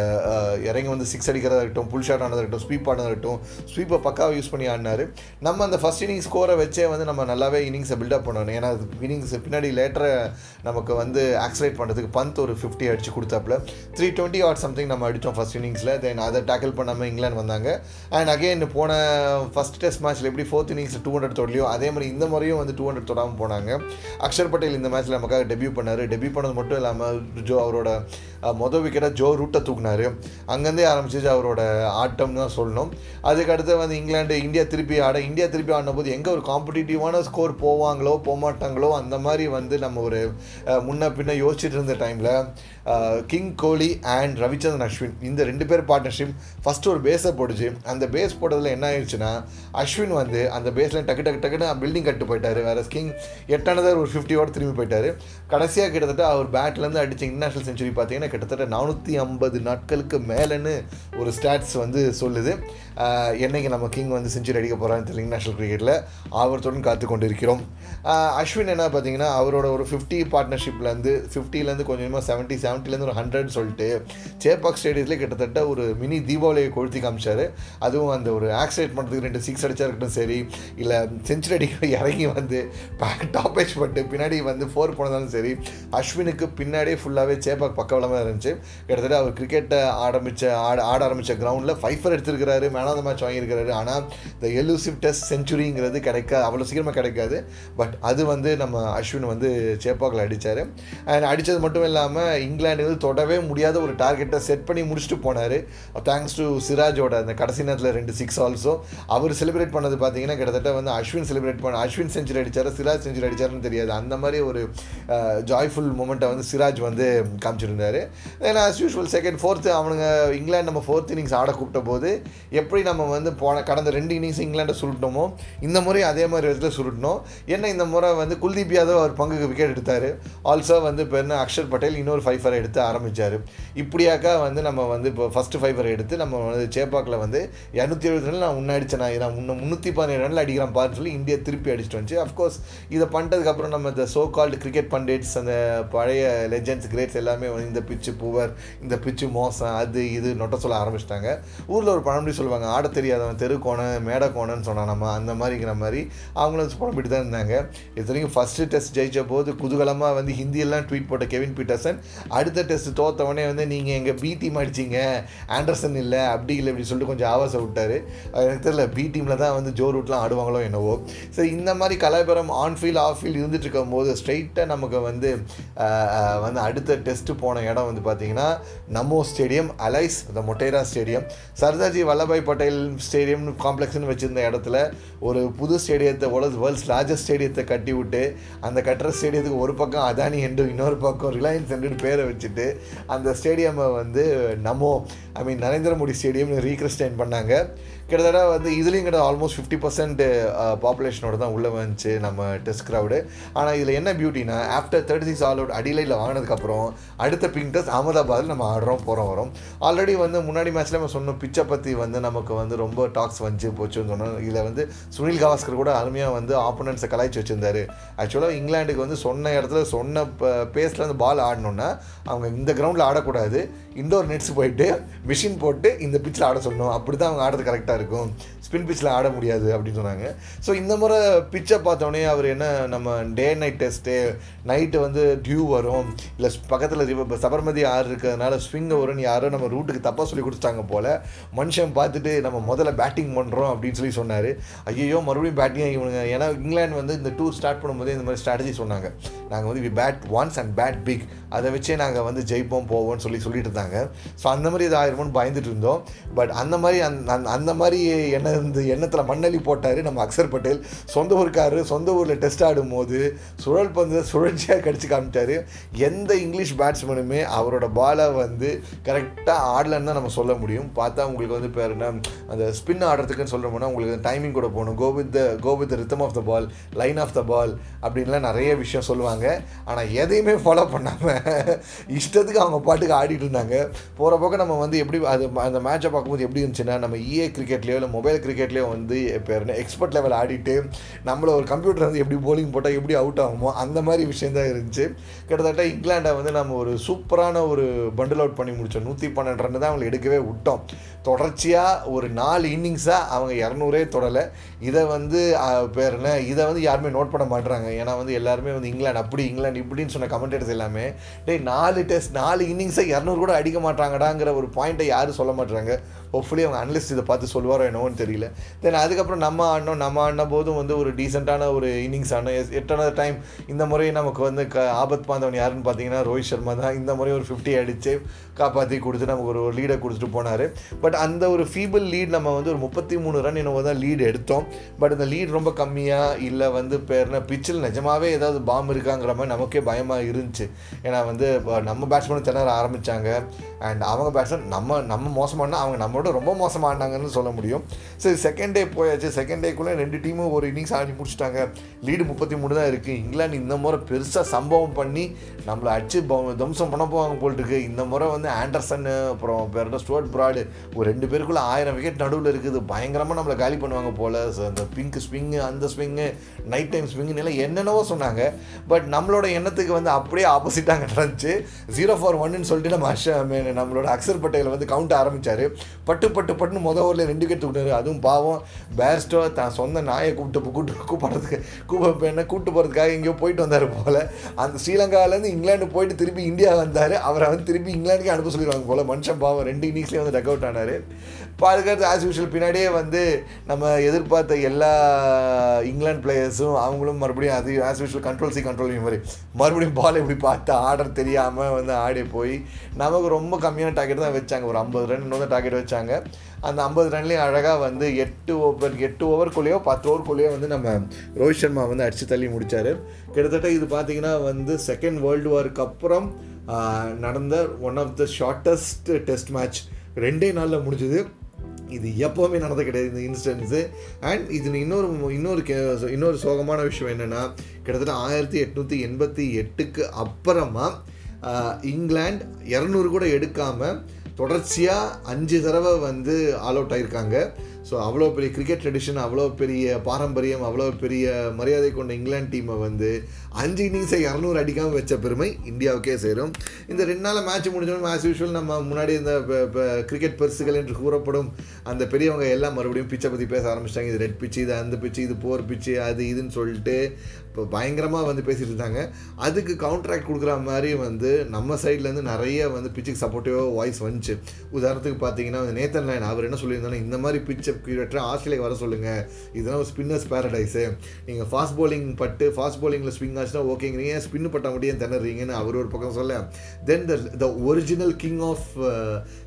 இறங்கி வந்து சிக்ஸ் அடிக்கிறதா இருக்கட்டும் புல் ஷாட் ஆனதாக இருக்கட்டும் ஸ்வீப் ஆனதாக இருக்கட்டும் ஸ்வீப்பை பக்காவாக யூஸ் பண்ணி ஆடினார். நம்ம அந்த ஃபஸ்ட் இன்னிங்ஸ் ஸ்கோரை வச்சே வந்து நம்ம நல்லாவே இன்னிங்ஸை பில்டப் பண்ணணும். ஏன்னா இன்னிங்ஸ் பின்னாடி லேட்டரை நமக்கு வந்து ஆக்சிலேட் பண்ணுறதுக்கு பந்த் ஒரு ஃபிஃப்டி அடிச்சு கொடுத்தாப்புல. த்ரீ டுவெண்ட்டி ஆட் சம்திங் நம்ம அடித்தோம் ஃபஸ்ட் இன்னிங்ஸில் தென் அதை டேக்கிள் பண்ணாமல் இங்கிலாந்து வந்தாங்க. அண்ட் அகெயின் போன ஃபஸ்ட் டெஸ்ட் மேட்ச்சில் எப்படி ஃபோர்த் இன்னிங்ஸில் டூ ஹண்ட்ரட் தொடலையோ அதே மாதிரி இந்த முறையும் வந்து டூ ஹண்ட்ரட் தொடாமல் போனாங்க. அக்ஷர் பட்டேல் இந்த மேட்ச்சில் நமக்காக டெபியூ பண்ணார். டெபியூ பண்ணது மட்டும் இல்லாமல் ஜோ அவரோட மொதல் விக்கெட்டாக ஜோ ரூட்டை தூக்குனார். அங்கேருந்தே ஆரம்பிச்சிச்சு அவரோட ஆட்டம் தான் சொல்லணும். அதுக்கடுத்து வந்து இங்கிலாந்து இந்தியா திருப்பி ஆட இந்தியா திருப்பி ஆடின போது எங்கே ஒரு காம்படிட்டிவான ஸ்கோர் போவாங்களோ போகமாட்டாங்களோ அந்த மாதிரி வந்து நம்ம ஒரு முன்ன பின்ன யோசிச்சுட்டு இருந்த டைமில் கிங் கோலி அண்ட் ரவிச்சந்திரன் அஸ்வின் இந்த ரெண்டு பேர் பார்ட்னர்ஷிப் ஃபஸ்ட்டு ஒரு பேஸை போட்டுச்சு. அந்த பேஸ் போட்டதில் என்ன ஆயிடுச்சுன்னா அஸ்வின் வந்து அந்த பேஸில் டக்கு டக்கு டக்குன்னு பில்டிங் கட்டு போயிட்டார். வேறு கிங் எட்டானதாக ஒரு ஃபிஃப்டியோட திரும்பி போயிட்டார். கடைசியாக கிட்டத்தட்ட அவர் பேட்லேருந்து அடித்த இன்டர்நேஷனல் செஞ்சுரி பார்த்தீங்கன்னா கிட்டத்தட்ட நானூற்றி ஐம்பது நாட்களுக்கு மேலேன்னு ஒரு ஸ்டாட்ஸ் வந்து சொல்லுது. Uh, என்னைக்கு நம்ம கிங் வந்து செஞ்சுரி அடிக்க போகிறான்னு தெரியல இன்டர்நேஷனல் கிரிக்கெட்டில் ஆவரத்துடன் காத்து கொண்டு இருக்கிறோம் அஸ்வின் uh, என்ன பார்த்தீங்கன்னா அவரோட ஒரு ஃபிஃப்டி பார்ட்னர்ஷிப்லேருந்து ஃபிஃப்டிலேருந்து கொஞ்சமாக செவன்ட்டி செவன் செவன்ட்டிலேருந்து ஒரு ஹண்ட்ரட் சொல்லிட்டு சேப்பாக் ஸ்டேடியத்தில் கிட்டத்தட்ட ஒரு மினி தீபாவளியை கொளுத்தி காமிச்சார். அதுவும் அந்த ஒரு ஆக்சிடென்ட் பண்ணுறதுக்கு ரெண்டு சிக்ஸ் அடிச்சா இருக்கட்டும் சரி. இல்லை செஞ்சுரி அடிக்க இறங்கி வந்து டாப் ஏஜ் பட்டு பின்னாடி வந்து ஃபோர் போனதாலும் சரி அஸ்வினுக்கு பின்னாடியே ஃபுல்லாகவே சேப்பாக் பக்கவளமாக இருந்துச்சு. கிட்டத்தட்ட அவர் கிரிக்கெட்டை ஆரம்பித்த ஆட ஆட ஆரம்பித்த கிரவுண்டில் ஃபைஃபர் எடுத்திருக்கிறாரு மேன் ஆஃப் த மேட்ச் வாங்கியிருக்கிறாரு. ஆனால் இந்த எலூசிவ் டெஸ்ட் செஞ்சுரிங்கிறது கிடைக்காது அவ்வளோ சீக்கிரமாக கிடைக்காது. பட் அது வந்து நம்ம அஸ்வின் வந்து சேப்பாக்கில் அடித்தார் அண்ட் அடித்தது மட்டும் இல்லாமல் இங்கிலாந்து வந்து தொடவே முடியாத ஒரு டார்கெட்டை செட் பண்ணி முடிச்சுட்டு போனார். தேங்க்ஸ் டு சிராஜோட அந்த கடைசி நேரத்தில் ரெண்டு சிக்ஸ் ஆல்சோ அவர் செலிப்ரேட் பண்ணது பார்த்தீங்கன்னா கிட்டத்தட்ட வந்து அஸ்வின் செலிப்ரேட் பண்ண அஸ்வின் செஞ்சுரி அடித்தார் சிராஜ் செஞ்சுரி அடித்தாருன்னு தெரியாது. அந்த மாதிரி ஒரு ஜாய்ஃபுல் மூமெண்ட்டை வந்து சிராஜ் வந்து காமிச்சிருந்தார். ஏன்னா ஆஸ் யூஷுவல் செகண்ட் ஃபோர்த்து அவனுங்க இங்கிலாந்து நம்ம ஃபோர்த் இன்னிங்ஸ் ஆட கூப்பிட்ட போது எப்படி நம்ம வந்து போன கடந்த ரெண்டு இன்னிங்ஸ் இங்கிலாண்டை சுருட்டோமோ இந்த முறை அதே மாதிரி இடத்துல சுருட்டணும் என்ன இந்த முறை வந்து குல்தீப் யாதவ் அவர் பங்குக்கு விக்கெட் எடுத்தார். ஆல்சோ வந்து இப்போ என்ன அக்ஷர் பட்டேல் இன்னொரு ஃபைவ் ஃபைபரை எடுத்து ஆரம்பித்தார் இப்படியாக்கா வந்து நம்ம வந்து இப்போ ஃபஸ்ட்டு ஃபைபரை எடுத்து நம்ம வந்து சேப்பாக்கில் வந்து இரநூத்தி எழுபது ரன் நான் முன்னாடி அடிச்சேன். நான் முன்ன முந்நூற்றி பதினேழு ரனில் அடிக்கிறான் பாருன்னு சொல்லி இந்தியா திருப்பி அடிச்சிட்டு வந்துச்சு. அஃப்கோர்ஸ் இதை பண்ணிட்டதுக்கப்புறம் நம்ம இந்த சோ கால்டு கிரிக்கெட் பண்டேட்ஸ் அந்த பழைய லெஜெண்ட்ஸ் கிரேட்ஸ் எல்லாமே வந்து இந்த பிச்சு புவர் இந்த பிச்சு மோசம் அது இது நொட்ட சொல்ல ஆரம்பிச்சிட்டாங்க. ஊரில் ஒரு பழமொழி சொல்லுவாங்க ஆட தெரியாதவன் தெரு கோணம் மேடை கோணன்னு சொன்னான் நம்ம. அந்த மாதிரிங்கிற மாதிரி அவங்களும் புலம்பிட்டு தான் இருந்தாங்க. இது வரைக்கும் ஃபஸ்ட்டு டெஸ்ட் ஜெயிச்ச போது குதூகலமாக வந்து ஹிந்தியெல்லாம் ட்வீட் போட்ட கெவின் பீட்டர்சன் அடுத்த டெஸ்ட் தோத்தவொடனே வந்து நீங்கள் எங்கள் பி டீம் அடிச்சிங்க ஆண்டர்சன் இல்லை அப்படி இல்லை இப்படி சொல்லிட்டு கொஞ்சம் ஆவாசை விட்டார். எனக்கு தெரியல பி டீமில் தான் வந்து ஜோ ரூட்லாம் ஆடுவாங்களோ என்னவோ. ஸோ இந்த மாதிரி கலாபுரம் ஆன்ஃபீல்ட் ஆஃப் ஃபீல்ட் இருந்துட்டு இருக்கும் போது ஸ்ட்ரைட்டாக நமக்கு வந்து வந்து அடுத்த டெஸ்ட்டு போன இடம் வந்து பார்த்திங்கன்னா Namo stadium alias the Motera stadium Sardarji Vallabhbhai Patel stadium காம்ப்ளெக்ஸ்னு வச்சுருந்த இடத்துல ஒரு புது ஸ்டேடியத்தை உலக வேர்ல்ட்ஸ் லார்ஜஸ்ட் ஸ்டேடியத்தை கட்டி விட்டு அந்த கட்டுற ஸ்டேடியத்துக்கு ஒரு பக்கம் அதானி என்று இன்னொரு பக்கம் ரிலையன்ஸ் என்று பேரை வச்சுட்டு அந்த ஸ்டேடியமை வந்து நமோ ஐ மீன் நரேந்திர மோடி ஸ்டேடியம்னு ரீக்ரிஸ்டைன் பண்ணாங்க. கிட்டத்தட்ட வந்து இதுலேயும் கிட்ட ஆல்மோஸ்ட் ஃபிஃப்டி பர்சன்ட் பாப்புலேஷனோட தான் உள்ளே வந்துச்சு நம்ம டெஸ்ட் க்ரௌடு ஆனால் இதில் என்ன பியூட்டினா after thirty six all out அடிலையில் வாங்கினதுக்கப்புறம் அடுத்த பிங்க் டெஸ்ட் அகமதாபாத்தில் நம்ம ஆடுறோம் போகிறோம் வரோம். ஆல்ரெடி வந்து முன்னாடி மேட்ச்சில் நம்ம சொன்னோம் பிச்சை பற்றி வந்து நமக்கு வந்து ரொம்ப டாக்ஸ் வந்து போச்சுன்னு சொன்னோம் இதில் வந்து சுனில் கவாஸ்கர் கூட அருமையாக வந்து ஆப்போனன்ட்ஸை கலாய்ச்சி வச்சுருந்தாரு. ஆக்சுவலாக இங்கிலாண்டுக்கு வந்து சொன்ன இடத்துல சொன்ன பேஸில் வந்து பால் ஆடணுன்னா அவங்க இந்த கிரவுண்டில் ஆடக்கூடாது. இண்டோர் நெட்ஸ் போயிட்டு மிஷின் போட்டு இந்த பிச்சில் ஆட சொல்லணும். அப்படி தான் அவங்க ஆடுறது கரெக்டாக இருக்கும். ஸ்பின் பிச்சில் ஆட முடியாது அப்படின்னு சொன்னாங்க. ஸோ இந்த முறை பிச்சை பார்த்தோன்னே அவர் என்ன நம்ம டே நைட் டெஸ்ட்டு நைட்டு வந்து டியூ வரும். இல்லை பக்கத்தில் இப்போ சபர்மதி ஆறு இருக்கிறதுனால ஸ்விங்கை வரும்னு யாரோ நம்ம ரூட்டுக்கு தப்பாக சொல்லி கொடுத்துட்டாங்க போல். மனுஷன் பார்த்துட்டு நம்ம முதல்ல பேட்டிங் பண்ணுறோம் அப்படின்னு சொல்லி சொன்னார். ஐயோ மறுபடியும் பேட்டிங் இவனுங்க ஏன்னா இங்கிலாந்து வந்து இந்த டூர் ஸ்டார்ட் பண்ணும்போது இந்த மாதிரி ஸ்ட்ராட்டஜி சொன்னாங்க. நாங்கள் வந்து we bat once and bat big அதை வச்சே நாங்கள் வந்து ஜெயிப்போம் போவோம்னு சொல்லி சொல்லிட்டு இருந்தாங்க. ஸோ அந்த மாதிரி இது ஆயிருமோன்னு பயந்துட்டு இருந்தோம். பட் அந்த மாதிரி அந்த அந்த மாதிரி என்ன அந்த எண்ணத்தில் மண்ணள்ளி போட்டார் நம்ம அக்சர் பட்டேல். சொந்த ஊருக்காரு சொந்த ஊரில் டெஸ்ட் ஆடும்போது சுழல் பந்து சுழற்சியாக கடிச்சு காமிட்டார் எந்த இங்கிலீஷ் பேட்ஸ்மேனுமே அவரோட பாலை வந்து கரெக்டாக ஆடலன்னு தான் நம்ம சொல்ல முடியும். பார்த்தா உங்களுக்கு வந்து பேர் என்ன? அந்த ஸ்பின் ஆடுறதுக்குன்னு சொல்கிறோம்னா உங்களுக்கு டைமிங் கூட போகணும். Go with the go with the rhythm of the ball line of the ball அப்படின்லாம் நிறைய விஷயம் சொல்லுவாங்க. ஆனால் எதையுமே ஃபாலோ பண்ணாமல் இஷ்டத்துக்கு அவங்க பாட்டுக்கு ஆடிட்டு இருந்தாங்க. போகிற போக்க நம்ம வந்து எப்படி அது அந்த மேட்சை பார்க்கும்போது எப்படி இருந்துச்சுன்னா நம்ம இஏ கிரிக்கெட்லேயோ இல்லை மொபைல் கிரிக்கெட்லேயும் வந்து பேர் எக்ஸ்பர்ட் லெவல் ஆடிட்டு நம்மளை ஒரு கம்ப்யூட்டர் வந்து எப்படி போலிங் போட்டால் எப்படி அவுட் ஆகுமோ அந்த மாதிரி விஷயம் தான் இருந்துச்சு. கிட்டத்தட்ட இங்கிலாண்டை வந்து நம்ம ஒரு சூப்பரான ஒரு பண்டில் அவுட் பண்ணி முடித்தோம் நூற்றி பன்னெண்டு ரன் தான் அவங்களை எடுக்கவே விட்டோம். தொடர்ச்சியாக ஒரு நாலு இன்னிங்ஸாக அவங்க இரநூறே தொடலை. இதை வந்து பேர் என்ன? இதை வந்து யாருமே நோட் பண்ண மாட்டுறாங்க ஏன்னா வந்து எல்லாருமே வந்து இங்கிலாந்து அப்படி இங்கிலாந்து இப்படின்னு சொன்ன கமெண்டேட்டர்ஸ் எல்லாமே டேய் நாலு டெஸ்ட் நாலு இன்னிங்ஸை இரநூறு கூட அடிக்க மாட்டாங்கடாங்கிற ஒரு பாயிண்ட்டை யாரும் சொல்ல மாட்டுறாங்க ஹோப்ஃபுல்லி அவங்க அனலிஸ்ட் இதை பார்த்து சொல்லுவாரோ என்னவோன்னு தெரியல. தென் அதுக்கப்புறம் நம்ம ஆடினோம். நம்ம ஆடின போதும் வந்து ஒரு டீசெண்டான ஒரு இன்னிங்ஸ் ஆனோம் எட்டான டைம் இந்த முறை நமக்கு வந்து க ஆபத் பாந்தவன் யாருன்னு பார்த்தீங்கன்னா ரோஹித் சர்மா தான். இந்த முறை ஒரு ஃபிஃப்டி அடித்து காப்பாற்றி கொடுத்து நமக்கு ஒரு லீடை கொடுத்துட்டு போனார். பட் அந்த ஒரு ஃபீபிள் லீட் நம்ம வந்து ஒரு முப்பத்தி மூணு ரன் என்னவோ தான் லீடு எடுத்தோம். பட் அந்த லீட் ரொம்ப கம்மியாக இல்லை வந்து பேர்னா பிச்சில் நிஜமாகவே ஏதாவது பாம் இருக்காங்கிற மாதிரி நமக்கே பயமாக இருந்துச்சு. ஏன்னா வந்து நம்ம பேட்ஸ்மேன் திணற ஆரம்பித்தாங்க அண்ட் அவங்க பேட்ஸ்மேன் நம்ம நம்ம மோசமானா அவங்க நம்மளோட ரொம்ப மோசமானாங்கன்னு சொல்ல முடியும். சரி செகண்ட் டே போயாச்சு. செகண்ட் டேக்குள்ளே ரெண்டு டீமும் ஒரு இன்னிங்ஸ் ஆடி முடிச்சிட்டாங்க. லீடு முப்பத்தி மூணு தான் இருக்குது இங்கிலாந்து இந்த முறை பெருசாக சம்பவம் பண்ணி நம்மளை அடிச்சு தம்சம் பண்ண போவாங்க போல்ட்டுருக்கு. இந்த முறை வந்து ஆண்டர்சன் அப்புறம் பேர் ஸ்டுவர்ட் ப்ராடு. ஒரு ரெண்டு பேருக்குள்ளே ஆயிரம் விக்கெட் நடுவில் இருக்குது. பயங்கரமாக நம்மளை காலி பண்ணுவாங்க போல். அந்த பிங்க் ஸ்விங்கு அந்த ஸ்விங்கு நைட் டைம் ஸ்விங்குன்னு எல்லாம் என்னென்னவோ சொன்னாங்க. பட் நம்மளோட எண்ணத்துக்கு வந்து அப்படியே ஆப்போசிட்டாக நடந்துச்சு. ஜீரோ ஃபார் ஒன்னு சொல்லிட்டு நம்ம அஷ நம்மளோட அக்சர் பட்டேல் வந்து கவுண்ட் ஆரம்பித்தார் பட்டு பட்டு பட்டுன்னு முத ஓவரில் ரெண்டு விக்கெட் விட்டார் அதுவும் பாவம் பேர்ஸ்டோ தான் சொந்த நாயை கூப்பிட்டு கூப்பிட்டு கூப்பிட்றதுக்கு கூப்பிட்டு என்ன கூப்பிட்டு போகிறதுக்காக எங்கேயோ போயிட்டு வந்தார் போல். அந்த ஸ்ரீலங்காவிலேருந்து இங்கிலாந்து போயிட்டு திருப்பி இந்தியா வந்தார். அவரை வந்து திருப்பி இங்கிலாந்துக்கே அனுப்ப சொல்லிடுவாங்க போல். மனுஷன் பாவம் ரெண்டு இன்னிங்ஸ்லேயே வந்து டக் அவுட் ஆனார். பாதுகாத்து ஆஸ் யூஷுவல் பின்னாடியே வந்து நம்ம எதிர்பார்த்த எல்லா இங்கிலாந்து பிளேயர்ஸும் அவங்களும் மறுபடியும் அது as usual control C control மாதிரி. மறுபடியும் பால் எப்படி பார்த்து ஆர்டர் தெரியாமல் வந்து ஆடி போய் நமக்கு ரொம்ப கம்மியான டார்கெட் தான் வச்சாங்க. ஒரு ஐம்பது ரன் இன்னொரு டார்கெட் வச்சாங்க. அந்த ஐம்பது ரன்லேயும் அழகாக வந்து எட்டு ஓவர் எட்டு ஓவருக்குள்ளேயோ பத்து ஓவருக்குள்ளேயோ வந்து நம்ம ரோஹித் சர்மா வந்து அடித்து தள்ளி முடித்தார் கிட்டத்தட்ட இது பார்த்தீங்கன்னா வந்து செகண்ட் வேர்ல்டு வாருக்கு அப்புறம் நடந்த one of the shortest test match ரெண்டே நாளில் முடிஞ்சுது. இது எப்போவுமே நடந்து கிடையாது இந்த இன்ஸ்டன்ஸு அண்ட் இதில் இன்னொரு இன்னொரு இன்னொரு சோகமான விஷயம் என்னென்னா கிட்டத்தட்ட ஆயிரத்தி எட்நூற்றி எண்பத்தி எட்டுக்கு அப்புறமா இங்கிலாந்து இரநூறு கூட எடுக்காமல் தொடர்ச்சியாக அஞ்சு தடவை வந்து ஆல் அவுட் ஆகியிருக்காங்க ஸோ அவ்வளோ பெரிய கிரிக்கெட் ட்ரெடிஷன் அவ்வளோ பெரிய பாரம்பரியம் அவ்வளோ பெரிய மரியாதை கொண்ட இங்கிலாந்து டீமை வந்து அஞ்சு இன்னிங்ஸை இரநூறு அடிக்காமல் வச்ச பெருமை இந்தியாவுக்கே சேரும். இந்த ரெண்டு நாள் மேட்ச் முடிஞ்சோம் ஆஸ் யூஷுவல் நம்ம முன்னாடி இந்த கிரிக்கெட் பரிசுகள் என்று கூறப்படும் அந்த பெரியவங்க எல்லாம் மறுபடியும் பிச்சை பற்றி பேச ஆரம்பிச்சிட்டாங்க. இது ரெட் பிச்சு இது அந்த பிச்சு இது போர் பிச்சு அது இதுன்னு சொல்லிட்டு இப்போ பயங்கரமாக வந்து பேசிகிட்டு இருந்தாங்க. அதுக்கு கவுண்ட்ராக்ட் கொடுக்குற மாதிரி வந்து நம்ம சைட்லேருந்து நிறைய வந்து பிச்சுக்கு சப்போர்ட்டிவாக வாய்ஸ் வந்துச்சு. உதாரணத்துக்கு பார்த்தீங்கன்னா நேத்தன் லைன் அவர் என்ன சொல்லியிருந்தாலும் இந்த மாதிரி பிச்சை கியூரேட்டர் ஆஸ்திரேலியா வர சொல்லுங்கள் இதெல்லாம் ஒரு ஸ்பின்னர்ஸ் பேரடைஸு நீங்கள் ஃபாஸ்ட் போலிங் பட்டு ஃபாஸ்ட் போலிங்கில் ஸ்விங் ஆச்சுன்னா ஓகேங்கிறீங்க ஸ்பின் பட்டா மட்டும் திணறீங்கன்னு அவர் ஒரு பக்கம் சொல்ல. Then the the original king of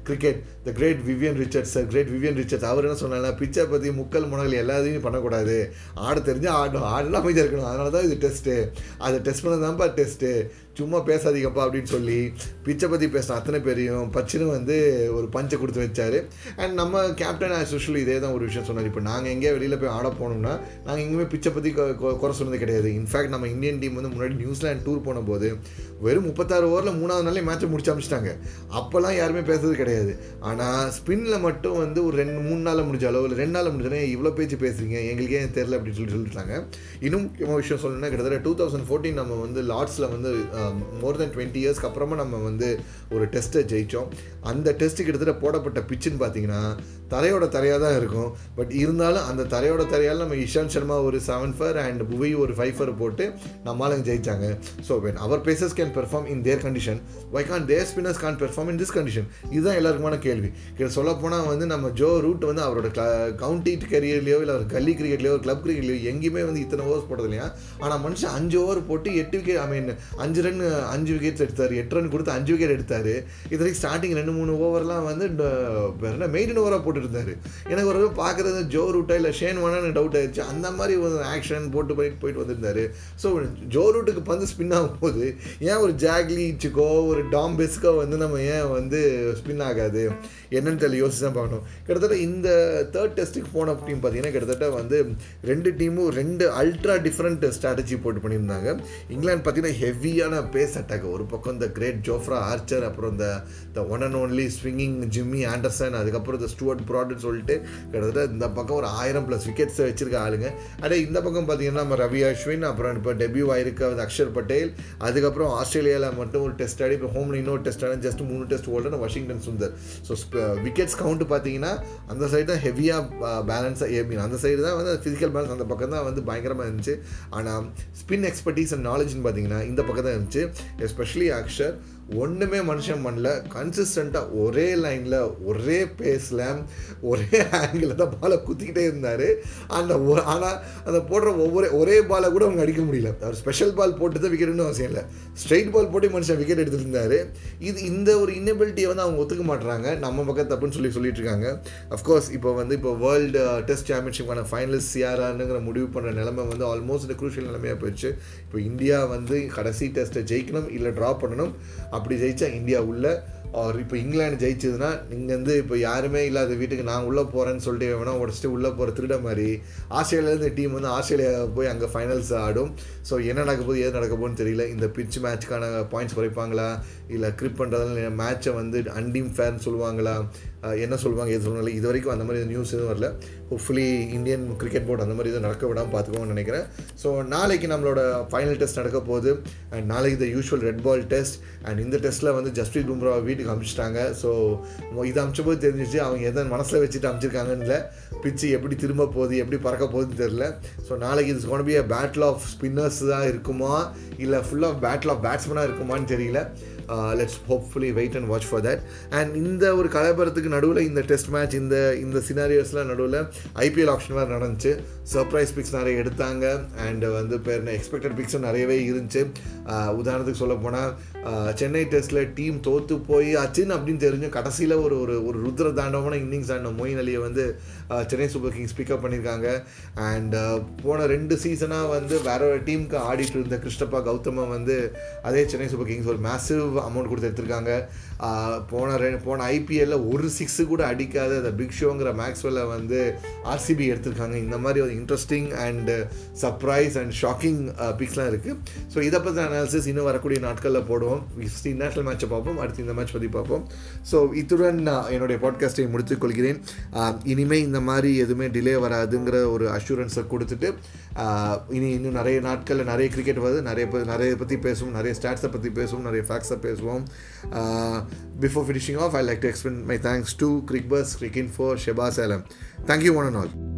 cricket the great Vivian Richards great Vivian Richards அவர் என்ன சொன்னாங்க பிச்சை பற்றி முக்கல் முனகல் எல்லாத்தையும் பண்ணக்கூடாது. ஆட தெரிஞ்சு ஆடணும் ஆடலாம் அமைதியாக இருக்கணும் அதனால தான் இது டெஸ்ட்டு அதை டெஸ்ட் பண்ணதான்ப்பா டெஸ்ட்டு சும்மா பேசாதீங்கப்பா அப்படின்னு சொல்லி பிச்சை பற்றி பேசின அத்தனை பேரையும் பச்சுன்னு வந்து ஒரு பஞ்சை கொடுத்து வச்சார். அண்ட் நம்ம கேப்டன் ஆஸ் யூஷுவல் இதே தான் ஒரு விஷயம் சொன்னார். இப்போ நாங்கள் எங்கேயா வெளியில் போய் ஆட போனோம்னா நாங்கள் எங்கேயுமே பிச்சை பற்றி குறை சொன்னது கிடையாது. இன்ஃபேக்ட் நம்ம இந்தியன் டீம் வந்து முன்னாடி நியூசிலாந்து டூர் போன போது வெறும் முப்பத்தாறு ஓவரில் மூணாவது நாளே மேட்ச்சை முடிச்சு அமைச்சிட்டாங்க. அப்போல்லாம் யாருமே பேசுறது கிடையாது. ஆனால் ஸ்பின்னில் மட்டும் வந்து ஒரு ரெண்டு மூணு நாளில் முடிஞ்சாலோ இல்லை ரெண்டு நாளில் முடிஞ்சாலே இவ்வளோ பேச்சு பேசுகிறீங்க எங்களுக்கே தெரில அப்படின்னு சொல்லி சொல்லிட்டாங்க இன்னும் விஷயம் சொல்லணும்னா கிட்டத்தட்ட டூ தௌசண்ட் ஃபோர்டீன் நம்ம வந்து லார்ட்ஸில் வந்து மோர் தென் டுவெண்ட்டி இயர்ஸ்க்கு அப்புறமா நம்ம வந்து ஒரு டெஸ்ட்டை ஜெயித்தோம் அந்த டெஸ்ட்டு கிட்டத்தட்ட போடப்பட்ட பிச்சுன்னு பார்த்தீங்கன்னா தரையோட தரையாக தான் இருக்கும். பட் இருந்தாலும் அந்த தரையோட தரையால் நம்ம இஷாந்த் சர்மா ஒரு செவன் ஃபர் அண்ட் புவி ஒரு ஃபைவ் ஃபர் போட்டு நம்மளால ஜெயிச்சாங்க. So when our pacers can perform in their condition why can't their spinners can't perform in this condition இதுதான் எல்லாருக்குமான கேள்வி. சொல்ல சொல்லப்போனால் வந்து நம்ம ஜோ ரூட் வந்து அவரோட கவுண்டி கரியர்லையோ இல்லை அவர் கல்லி கிரிக்கெட்லையோ கிளப் கிரிக்கெட்லையோ எங்கேயுமே வந்து இத்தனை ஓவர்ஸ் போட்டது இல்லையா ஆனால் மனுஷன் அஞ்சு ஓவர் போட்டு எட்டு விக்கெட் ஐ மீன் அஞ்சு ரன் அஞ்சு விக்கெட்ஸ் எடுத்தார். எட்டு ரன் கொடுத்து அஞ்சு விக்கெட் எடுத்தார். இது வரைக்கும் ஸ்டார்டிங் ரெண்டு மூணு ஓவர்லாம் வந்து என்ன மெய்டன் ஓவராக போட்டுருந்தாரு. எனக்கு ஒரு பார்க்குறது ஜோ ரூட்டா இல்லை ஷேன் வேணான்னு டவுட் ஆயிடுச்சு. அந்த மாதிரி ஒரு ஆக்ஷன் போட்டு போயிட்டு போயிட்டு வந்திருந்தாரு. ஸோ ஜோ ரூட்டுக்கு பந்து ஸ்பின் ஆகும்போது ஏன் ஒரு ஜாக்லீச்சுக்கோ ஒரு டாம் பெஸ்க்கோ வந்து நம்ம ஏன் வந்து ஸ்பின் ஆகாது? என்னன்னு தெரியல யோசிச்சு தான் பார்க்கணும். கிட்டத்தட்ட இந்த தேர்ட் டெஸ்ட்டுக்கு போன டீம் பார்த்தீங்கன்னா கிட்டத்தட்ட வந்து ரெண்டு டீமும் ரெண்டு அல்ட்ரா டிஃப்ரெண்ட் ஸ்ட்ராட்டஜி போட்டு பண்ணியிருந்தாங்க. இங்கிலாந்து பார்த்தீங்கன்னா ஹெவியான பேஸ் அட்டாக் ஒரு பக்கம் இந்த கிரேட் ஜோஃப்ரா ஆர்ச்சர் அப்புறம் இந்த the one and only swinging Jimmy Anderson அதுக்கப்புறம் இந்த ஸ்டூவர்ட் ப்ராட்னு சொல்லிட்டு கிட்டத்தட்ட இந்த பக்கம் ஒரு ஆயிரம் ப்ளஸ் விக்கெட்ஸ் வச்சிருக்க ஆளுங்க. அதே இந்த பக்கம் பார்த்தீங்கன்னா நம்ம ரவி அஸ்வின் அப்புறம் இப்போ டெபியூ ஆயிருக்க அக்ஷர் பட்டேல். அதுக்கப்புறம் ஆஸ்திரேலியாவில் மட்டும் ஒரு டெஸ்ட் ஆடி இப்போ ஹோம்ல இன்னொரு டெஸ்ட் ஆடி ஜஸ்ட் மூணு test olden Washington Sundar. So wickets count பார்த்தீங்கன்னா அந்த சைடு தான் ஹெவியாக பேலன்ஸாக மீன். அந்த சைடு தான் வந்து ஃபிசிக்கல் பேலன்ஸ் அந்த பக்கம் தான் வந்து பயங்கரமாக இருந்துச்சு. ஆனால் ஸ்பின் எக்ஸ்பர்டீஸ் அண்ட் நாலேஜ்னு பார்த்தீங்கன்னா இந்த பக்கம் தான் இருந்துச்சு. எஸ்பெஷலி அக்ஷர் ஒன்றுமே மனுஷன் பண்ணல. கன்சிஸ்டண்ட்டாக ஒரே லைனில் ஒரே பேஸில் ஒரே ஆங்கிளில் தான் பாலை குத்திக்கிட்டே இருந்தார். அந்த ஆனால் அந்த போடுற ஒவ்வொரு ஒரே பாலை கூட அவங்க அடிக்க முடியல. அவர் ஸ்பெஷல் பால் போட்டு தான் விக்கெட்னு அவசியம் இல்லை. ஸ்ட்ரெயிட் பால் போட்டு மனுஷன் விக்கெட் எடுத்துருந்தார் இது இந்த ஒரு இன்னபிலிட்டியை வந்து அவங்க ஒத்துக்க மாட்டுறாங்க நம்ம பக்கம் தப்புன்னு சொல்லி சொல்லிட்டு இருக்காங்க. அஃப்கோர்ஸ் இப்போ வந்து இப்போ வேர்ல்டு டெஸ்ட் சாம்பியன்ஷிப்பான ஃபைனலிஸ்ட் யாரானுங்கிற முடிவு பண்ணுற நிலைமை வந்து ஆல்மோஸ்ட் குரூஷியல் நிலைமையாக போயிடுச்சு. இப்போ இந்தியா வந்து கடைசி டெஸ்ட்டை ஜெயிக்கணும் இல்லை ட்ரா பண்ணணும். அப்படி ஜெயிச்சா இந்தியா உள்ள அவர் இப்போ இங்கிலாந்து ஜெயிச்சதுன்னா நீங்கள் வந்து இப்போ யாருமே இல்லாத வீட்டுக்கு நான் உள்ளே போகிறேன்னு சொல்லிட்டு வேணா உடச்சிட்டு உள்ளே போகிற திருட மாதிரி ஆஸ்திரேலியாவிலேருந்து டீம் வந்து ஆஸ்திரேலியா போய் அங்கே ஃபைனல்ஸ் ஆடும். ஸோ என்ன நடக்க போகுது ஏது நடக்க போகுதுன்னு தெரியல. இந்த பிச் மேட்ச்க்கான பாயிண்ட்ஸ் குறைப்பாங்களா? இல்லை கிரிப் பண்ணுறதுனால மேட்ச்சை வந்து அன்டீம் ஃபேர்னு சொல்லுவாங்களா? என்ன சொல்லுவாங்க எது சொல்லுவாங்க இது வரைக்கும் அந்த மாதிரி நியூஸ் எதுவும் வரல. ஹோப்ஃபுல்லி இந்தியன் கிரிக்கெட் போர்டு அந்த மாதிரி எதுவும் நடக்க விடாமல் பார்த்துக்கோன்னு நினைக்கிறேன். ஸோ நாளைக்கு நம்மளோட ஃபைனல் டெஸ்ட் நடக்க போகுது. அண்ட் நாளைக்கு the usual red ball test and இந்த டெஸ்ட்டில் வந்து ஜஸ்பிரீத் பும்ரா வீட்டுக்கு அனுப்பிச்சிட்டாங்க ஸோ இது அமிச்சபோது தெரிஞ்சிச்சு அவங்க எதை மனசில் வச்சுட்டு அமிச்சிருக்காங்கன்னு இல்லை. பிச்சு எப்படி திரும்ப போகுது எப்படி பறக்க போகுதுன்னு தெரில ஸோ நாளைக்கு இது கொண்டு போய் பேட்டில் ஆஃப் ஸ்பின்னர்ஸ் தான் இருக்குமா? இல்லை ஃபுல்லாக பேட்டில் ஆஃப் பேட்ஸ்மனாக இருக்குமான்னு தெரியல. Let's hopefully wait and watch for that and இந்த ஒரு கலபரத்துக்கு நடுவில் இந்த டெஸ்ட் மேட்ச் இந்த இந்த சினாரியோஸ்லாம் நடுவில் ஐபிஎல் ஆப்ஷன் வேறு நடந்துச்சு. சர்ப்ரைஸ் பிக்ஸ் நிறைய எடுத்தாங்க. அண்ட் வந்து பேர் எக்ஸ்பெக்டட் பிக்ஸும் நிறையவே இருந்துச்சு. Uh, உதாரணத்துக்கு சொல்ல போனால் uh, சென்னை டெஸ்ட்டில் டீம் தோற்று போய் அச்சின் அப்படின்னு தெரிஞ்சு கடைசியில் ஒரு ஒரு ஒரு ருத்ர தாண்டவமான இன்னிங்ஸ் ஆடின மொயின் அலியை வந்து uh, Chennai Super Kings pick up பண்ணியிருக்காங்க அண்ட் போன ரெண்டு சீசனாக வந்து வேற ஒரு டீமுக்கு ஆடிட்டு இருந்த கிருஷ்ணப்பா கௌதமம் வந்து அதே சென்னை சூப்பர் கிங்ஸ் ஒரு மேசிவ் அமௌண்ட் கொடுத்து எடுத்திருக்காங்க. போன ரெ போன ஐபிஎல்லில் ஒரு சிக்ஸு கூட அடிக்காத அந்த பிக் ஷோங்கிற மேக்ஸ்வெல்லை வந்து ஆர்சிபி எடுத்திருக்காங்க. இந்த மாதிரி ஒரு interesting and surprise and shocking பிக்ஸ்லாம் இருக்குது ஸோ இதை பற்றி அனாலிசிஸ் இன்னும் வரக்கூடிய நாட்களில் போடுவோம். ஃபஸ்ட் நேஷனல் மேட்சை பார்ப்போம். அடுத்து இந்த மேட்ச் பற்றி பார்ப்போம். ஸோ இத்துடன் நான் என்னுடைய பாட்காஸ்ட்டை முடித்துக்கொள்கிறேன் இனிமேல் இந்த மாதிரி எதுவுமே டிலே வராதுங்கிற ஒரு அஷூரன்ஸை கொடுத்துட்டு இனி இன்னும் நிறைய நாட்களில் நிறைய கிரிக்கெட் வருது. நிறைய நிறைய பற்றி பேசுவோம். நிறைய ஸ்டாட்ஸை பற்றி பேசுவோம். நிறைய ஃபேக்ஸை as well. Uh, before finishing off, I'd like to extend my thanks to CricBus, CricInfo, Sheba Salam. Thank you, one and all.